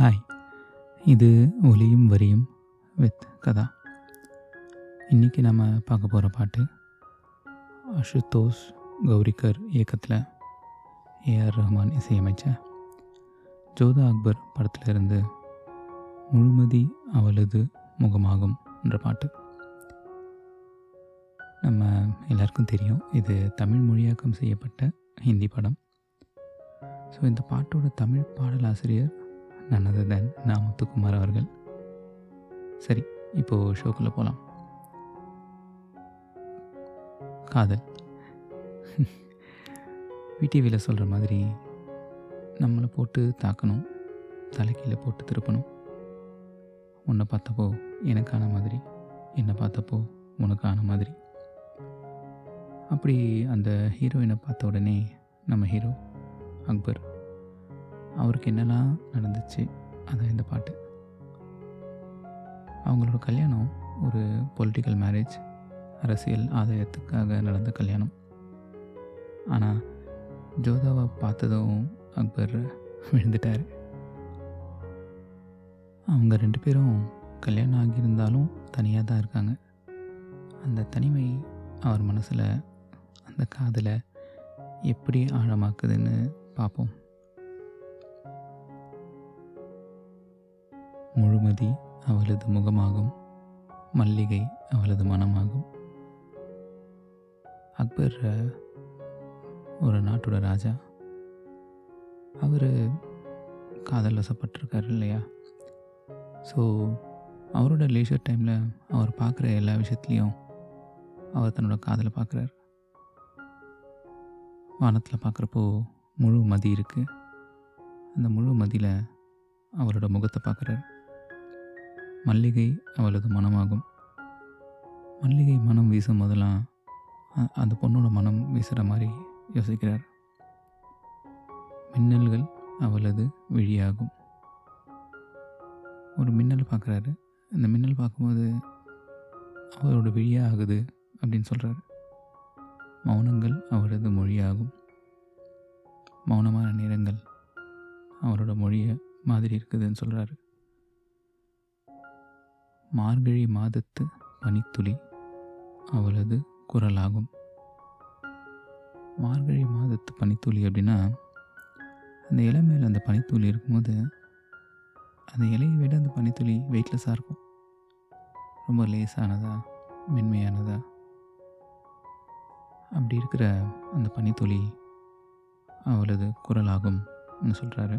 Hi இது ஒலியும் வரியும் வித் கதா. இன்றைக்கி நம்ம பார்க்க போகிற பாட்டு அஷுதோஷ் கௌரிகர் இயக்கத்தில் ஏஆர் ரஹ்மான் இசையமைச்ச ஜோதா அக்பர் படத்திலிருந்து முழுமதி அவளது முகமாகும் என்ற பாட்டு. நம்ம எல்லாருக்கும் தெரியும் இது தமிழ் மொழியாக்கம் செய்யப்பட்ட ஹிந்தி படம். ஸோ இந்த பாட்டோட தமிழ் பாடலாசிரியர் நன்னது தென் நான் முத்துக்குமார் அவர்கள். சரி இப்போது ஷோக்குள்ளே போகலாம் காதல். விடிவியில் சொல்கிற மாதிரி நம்மளை போட்டு தாக்கணும் தலைக்கீழே போட்டு திருப்பணும். உன்னை பார்த்தப்போ எனக்கான மாதிரி என்னை பார்த்தப்போ உனக்கான மாதிரி. அப்படி அந்த ஹீரோயினை பார்த்த உடனே நம்ம ஹீரோ அக்பர் அவருக்கு என்னெல்லாம் நடந்துச்சு அதான் இந்த பாட்டு. அவங்களோட கல்யாணம் ஒரு பொலிட்டிக்கல் மேரேஜ் அரசியல் ஆதாயத்துக்காக நடந்த கல்யாணம். ஆனால் ஜோதாவை பார்த்ததும் அக்பர் விழுந்துட்டார். அவங்க ரெண்டு பேரும் கல்யாணம் ஆகியிருந்தாலும் தனியாக தான் இருக்காங்க. அந்த தனிமை அவர் மனசில் அந்த காதலை எப்படி ஆழமாக்குதுன்னு பார்ப்போம். முழுமதி அவளது முகமாகும். மல்லிகை அவளது மனமாகும். அக்பர் ஒரு நாட்டோட ராஜா. அவர் காதல் வசப்பட்டிருக்கார் இல்லையா? ஸோ அவரோட லீஷர் டைமில் அவர் பார்க்குற எல்லா விஷயத்துலேயும் அவர் தன்னோட காதலை பார்க்குறாரு. வானத்தில் பார்க்குறப்போ முழு மதி இருக்குது அந்த முழு மதியில் அவரோட முகத்தை பார்க்குறாரு. மல்லிகை அவளது மனமாகும். மல்லிகை மனம் வீசும் போதெல்லாம் அந்த பொண்ணோட மனம் வீசுகிற மாதிரி யோசிக்கிறார். மின்னல்கள் அவளது விழியாகும். ஒரு மின்னல் பார்க்குறாரு. அந்த மின்னல் பார்க்கும்போது அவரோட விழியாக ஆகுது அப்படின்னு சொல்கிறாரு மௌனங்கள் அவரது மொழியாகும். மௌனமான நேரங்கள் அவரோட மொழியை மாதிரி இருக்குதுன்னு சொல்கிறாரு மார்கழி மாதத்து பனித்துளி அவளது குரலாகும். மார்கழி மாதத்து பனித்துளி அப்படின்னா அந்த இலை மேலே அந்த பனித்துளி இருக்கும்போது அந்த இலையை விட அந்த பனித்துளி வெயிட்லெஸ்ஸாக இருக்கும். ரொம்ப லேசானதா மென்மையானதா. அப்படி இருக்கிற அந்த பனித்துளி அவளது குரலாகும் சொல்கிறாரு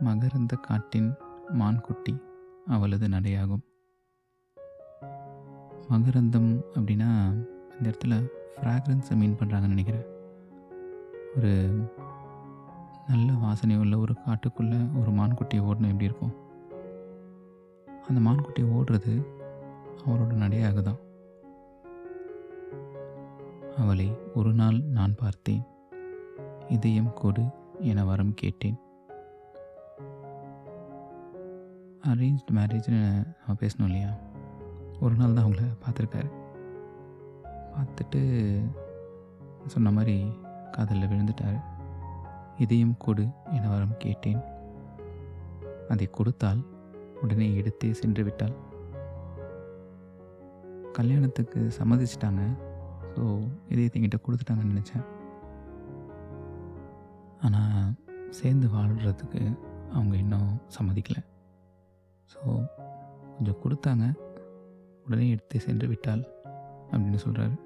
மகரந்த காட்டின் மான்குட்டி. அவளது நடையாகும். மகரந்தம் அப்படின்னா இந்த இடத்துல ஃப்ராக்ரன்ஸை மீன் பண்ணுறாங்கன்னு நினைக்கிறேன். ஒரு நல்ல வாசனை உள்ள ஒரு காட்டுக்குள்ளே ஒரு மான்குட்டியை ஓடணும் எப்படி இருக்கும்? அந்த மான்குட்டி ஓடுறது அவரோட நடையாக தான் அவளை ஒரு நாள் நான் பார்த்தேன். இதயம் கொடு என வரம் கேட்டேன். அரேஞ்ச்டு மேரேஜ்னு நம்ம பேசணும் இல்லையா? ஒரு நாள் தான் அவங்கள பார்த்துருக்காரு. பார்த்துட்டு சொன்ன மாதிரி காதலில் விழுந்துட்டார். இதையும் கொடு என வரம் கேட்டேன். அதை கொடுத்தால் உடனே எடுத்தே சென்று விட்டாள். கல்யாணத்துக்கு சம்மதிச்சிட்டாங்க. ஸோ இதயத்தை என்கிட்ட கொடுத்துட்டாங்கன்னு நினச்சேன். ஆனால் சேர்ந்து வாழ்கிறதுக்கு அவங்க இன்னும் சம்மதிக்கலை. ஸோ கொஞ்சம் கொடுத்தாங்க. உடனே எடுத்து சென்று விட்டாள் அப்படின்னு சொல்கிறாரு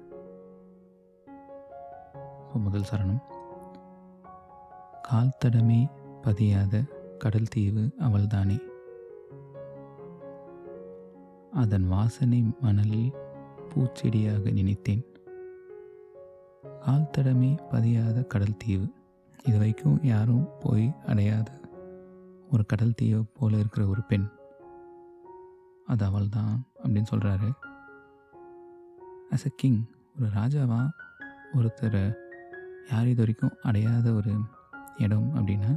ஸோ முதல் சரணம். கால் தடமே பதியாத கடல் தீவு அவள்தானே. அதன் வாசனை மணலில் பூச்செடியாக நினைத்தேன். கால் தடமே பதியாத கடல் தீவு. இது வரைக்கும் யாரும் போய் அடையாத ஒரு கடல் தீவு போல இருக்கிற ஒரு பெண். அது அவள் தான் அப்படின்னு சொல்கிறாரு ஆஸ் அ கிங் ஒரு ராஜாவா ஒருத்தர் யார் இது வரைக்கும் அடையாத ஒரு இடம் அப்படின்னா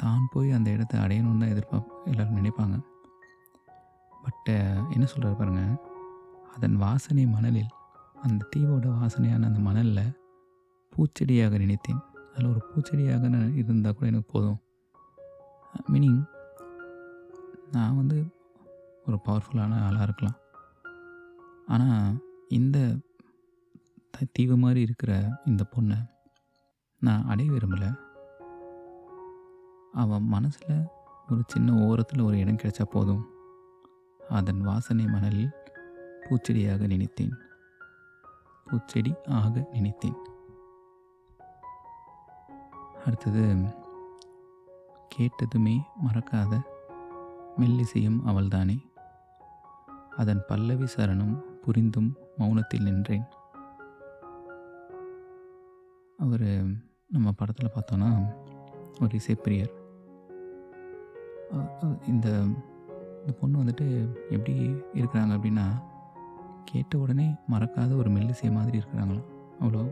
தான் போய் அந்த இடத்த அடையணும்னு தான் எதிர்பார்ப்பு எல்லோரும் நினைப்பாங்க. பட்டு என்ன சொல்கிறார் பாருங்கள் அதன் வாசனை மணலில் அந்த தீவோட வாசனையான அந்த மணலில் பூச்செடியாக நினைத்தேன். அதில் ஒரு பூச்செடியாக நான் இருந்தால் கூட எனக்கு போதும். மீனிங் நான் வந்து ஒரு பவர்ஃபுல்லான ஆளாக இருக்கலாம். ஆனால் இந்த த- தீவு மாதிரி இருக்கிற இந்த பொண்ணை நான் அடைய விரும்பலை. அவன் மனசில் ஒரு சின்ன ஓரத்தில் ஒரு இடம் கிடைச்சா போதும். அதன் வாசனை மணலில் பூச்செடியாக நினைத்தேன். பூச்செடி ஆக நினைத்தேன். அடுத்தது கேட்டதுமே மறக்காத மெல்லிசையும் அவள்தானே. அதன் பல்லவி சரணம் புரிந்தும் மௌனத்தில் நின்றேன். அவர் நம்ம படத்தில் பார்த்தோன்னா ஒரு இசைப்பிரியர். இந்த இந்த பொண்ணு வந்துட்டு எப்படி இருக்கிறாங்க அப்படின்னா கேட்ட உடனே மறக்காத ஒரு மெல்லிசை மாதிரி இருக்கிறாங்களாம். அவ்வளோ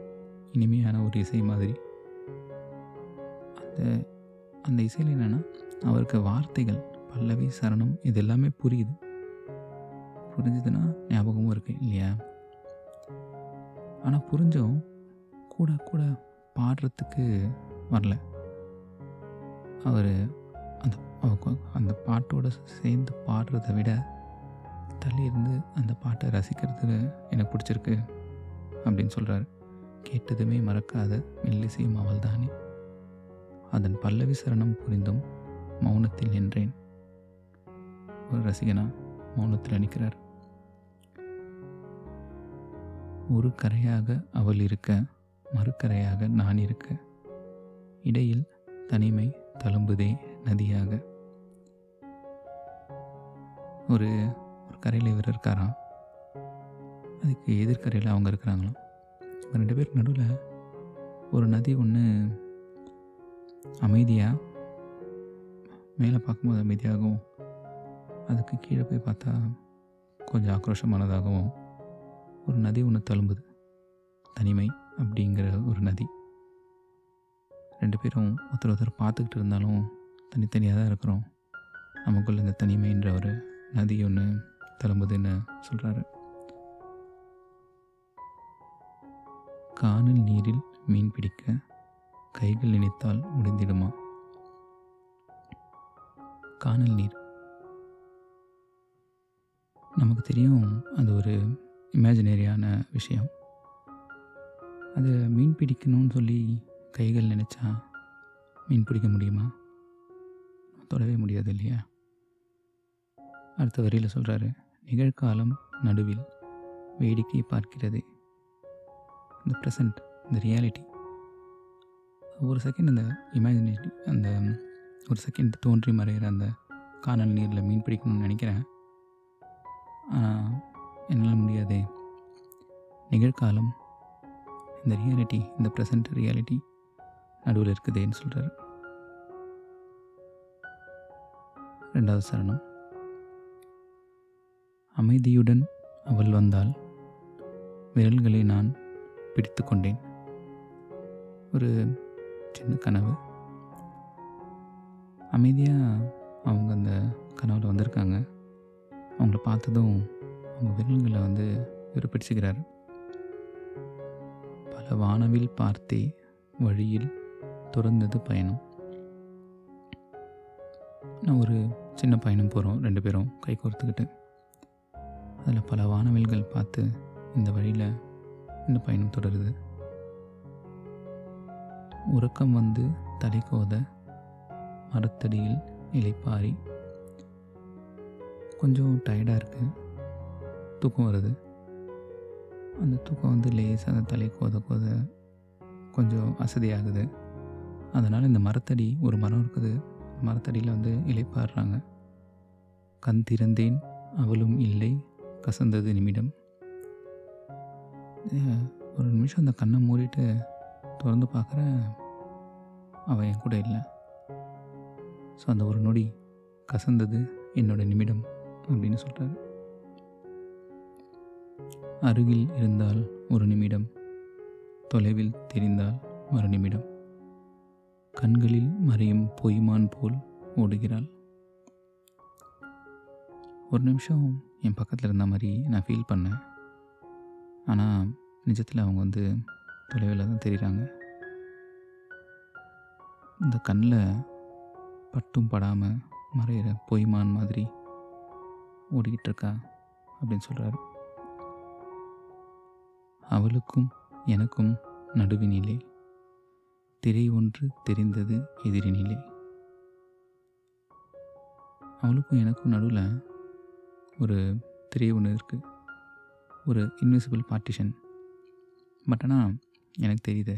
இனிமையான ஒரு இசை மாதிரி. அந்த அந்த இசையில் என்னென்னா அவருக்கு வார்த்தைகள் பல்லவி சரணம் இது எல்லாமே புரியுது. புரிஞ்சுதுன்னா ஞாபகமும் இருக்குது இல்லையா? ஆனால் புரிஞ்சும் கூட கூட பாடுறதுக்கு வரல. அவர் அந்த அந்த பாட்டோட சேர்ந்து பாடுறதை விட தள்ளி இருந்து அந்த பாட்டை ரசிக்கிறது எனக்கு பிடிச்சிருக்கு அப்படின்னு சொல்கிறாரு கேட்டதுமே மறக்காத மெல்லிசையும் அவள் தானே. அதன் பல்லவி சரணம் புரிந்தும் மௌனத்தில் நின்றேன். ஒரு ரசிகனா மௌனத்தில் நிற்கிறார். ஒரு கரையாக அவள் இருக்க மறுக்கரையாக நான் இருக்க. இடையில் தனிமை தழும்புதே நதியாக. ஒரு ஒரு கரையில் இவர் இருக்காராம் அதுக்கு எதிர்கரையில் அவங்க இருக்கிறாங்களாம் இவங்க ரெண்டு பேருக்கு நடுவில் ஒரு நதி ஒன்று அமைதியாக மேலே பார்க்கும்போது அமைதியாகவும் அதுக்கு கீழே போய் பார்த்தா கொஞ்சம் ஆக்ரோஷமானதாகவும் ஒரு நதி ஒன்று தழும்புது. தனிமை அப்படிங்கிற ஒரு நதி. ரெண்டு பேரும் ஒருத்தர் ஒருத்தர் பார்த்துக்கிட்டு இருந்தாலும் தனித்தனியாக தான் இருக்கிறோம். நமக்குள்ள இந்த தனிமைன்ற ஒரு நதி ஒன்று தழும்புதுன்னு சொல்கிறாரு காணல் நீரில் மீன் பிடிக்க கைகள் நினைத்தால் முடிந்திடுமா? காணல் நீர். நமக்கு தெரியும் அது ஒரு இமேஜினரியான விஷயம். அது மீன் பிடிக்கணும்னு சொல்லி கைகள் நினச்சா மீன் பிடிக்க முடியுமா? தொடவே முடியாது இல்லையா? அடுத்த வரியில் சொல்கிறாரு நிகழ்காலம் நடுவில் வேடிக்கை பார்க்கிறது. இந்த ப்ரெசண்ட் இந்த ரியாலிட்டி ஒரு செகண்ட் அந்த இமேஜினேட்டி அந்த ஒரு செகண்ட் தோன்றி மறைகிற அந்த காணல் நீரில் மீன் பிடிக்கணும்னு நினைக்கிறேன். ஆனால் என்னால் முடியாது. நிகழ்காலம் இந்த ரியாலிட்டி இந்த ப்ரெசண்ட் ரியாலிட்டி நடுவில் இருக்குதேன்னு சொல்கிறார் ரெண்டாவது சரணம். அமைதியுடன் அவள் வந்தால் விரல்களை நான் பிடித்து கொண்டேன். ஒரு சின்ன கனவு. அமைதியாக அவங்க அந்த கனவில் வந்திருக்காங்க. அவங்கள பார்த்ததும் அவங்க விரல்களை வந்து இவர் பிடிச்சுக்கிறார் பல வானவில் பார்த்தே வழியில் துறந்தது பயணம். நான் ஒரு சின்ன பயணம் போகிறோம் ரெண்டு பேரும் கை கோர்த்துக்கிட்டு. அதில் பல வானவில்கள் பார்த்து இந்த வழியில் இந்த பயணம் தொடருது. உறக்கம் வந்து தலைக்கோத மரத்தடியில் இலைப்பாரி. கொஞ்சம் டயர்டாக இருக்குது தூக்கம் வருது. அந்த தூக்கம் வந்து லேசாக அந்த தலை கோத கோத கொஞ்சம் அசதியாகுது. அதனால் இந்த மரத்தடி ஒரு மரம் இருக்குது. மரத்தடியில் வந்து இலைப்பாடுறாங்க. கண் திறந்தேன் அவளும் இல்லை கசந்தது நிமிடம். ஒரு நிமிஷம் அந்த கண்ணை மூடிட்டு திறந்து பார்க்குறேன். அவன் என் கூட இல்லை. ஸோ அந்த ஒரு நொடி கசந்தது என்னோட நிமிடம் அப்படின்னு சொல்கிறாரு அருகில் இருந்தால் ஒரு நிமிடம் தொலைவில் தெரிந்தால் மறு நிமிடம். கண்களில் மறையும் பொய்மான் போல் ஓடுகிறாள். ஒரு நிமிஷம் என் பக்கத்தில் இருந்த மாதிரி நான் ஃபீல் பண்ணேன். ஆனால் நிஜத்தில் அவங்க வந்து தொலைவில் தான் தெரிகிறாங்க இந்த கண்ணில் பட்டும் படாமல் மறையிற பொய்மான் மாதிரி ஓடிக்கிட்டு இருக்கா அப்படின்னு சொல்கிறாரு அவளுக்கும் எனக்கும் நடுவினிலே. திரை ஒன்று தெரிந்தது எதிரினிலே. அவளுக்கும் எனக்கும் நடுவில் ஒரு திரை ஒன்று இருக்குது ஒரு இன்விசிபிள் பார்ட்டிஷன் பட் ஆனால் எனக்கு தெரியுது.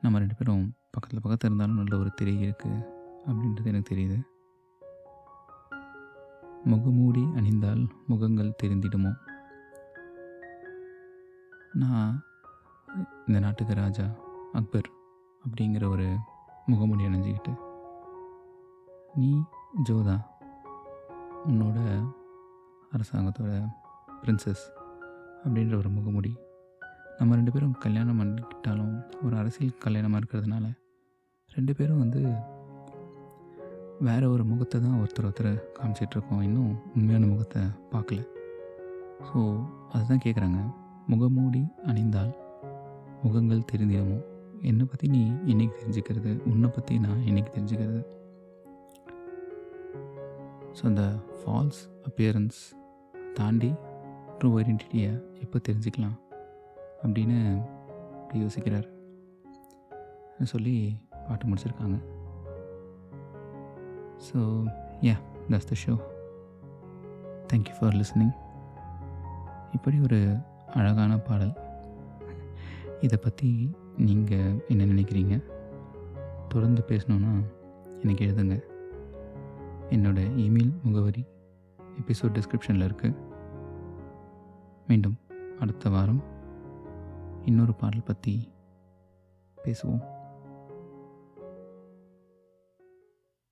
நம்ம ரெண்டு பேரும் பக்கத்தில் பக்கத்தில் இருந்தாலும் நல்ல ஒரு திரை இருக்குது அப்படின்றது எனக்கு தெரியுது. முகமூடி அணிந்தால் முகங்கள் தெரிந்திடுமோ? நான் இந்த நாட்டுக்கு ராஜா அக்பர் அப்படிங்கிற ஒரு முகமூடி அணிஞ்சிக்கிட்டு நீ ஜோதா உன்னோட அரசாங்கத்தோட பிரின்சஸ் அப்படின்ற ஒரு முகமுடி. நம்ம ரெண்டு பேரும் கல்யாணம் பண்ணிக்கிட்டாலும் ஒரு அரசியல் கல்யாணமாக இருக்கிறதுனால ரெண்டு பேரும் வந்து வேற ஒரு முகத்தை தான் ஒருத்தர் ஒருத்தர் காமிச்சிட்ருக்கோம். இன்னும் உண்மையான முகத்தை பார்க்கல. ஸோ அதுதான் கேட்குறாங்க முகமூடி அணிந்தால் முகங்கள் தெரிஞ்சிடுமோ என்னை பற்றி நீ என்னைக்கு தெரிஞ்சுக்கிறது? உன்னை பற்றி நான் என்னைக்கு தெரிஞ்சுக்கிறது? ஸோ அந்த ஃபால்ஸ் அப்பியரன்ஸ் தாண்டி ட்ரூ ஐடென்டிட்டியை எப்போ தெரிஞ்சுக்கலாம்? அப்படின்னு யோசிக்கிறார். சொல்லி பாட்டு முடிச்சிருக்காங்க. So yeah that's the show thank you for listening இப்படி ஒரு அழகான பாடல். இதை பற்றி நீங்கள் என்ன நினைக்கிறீங்க? தொடர்ந்து பேசணுன்னா எனக்கு எழுதுங்க. என்னோட இமெயில் முகவரி எபிசோட் டிஸ்கிரிப்ஷனில் இருக்குது மீண்டும் அடுத்த வாரம் இன்னொரு பாடல் பற்றி பேசுவோம்.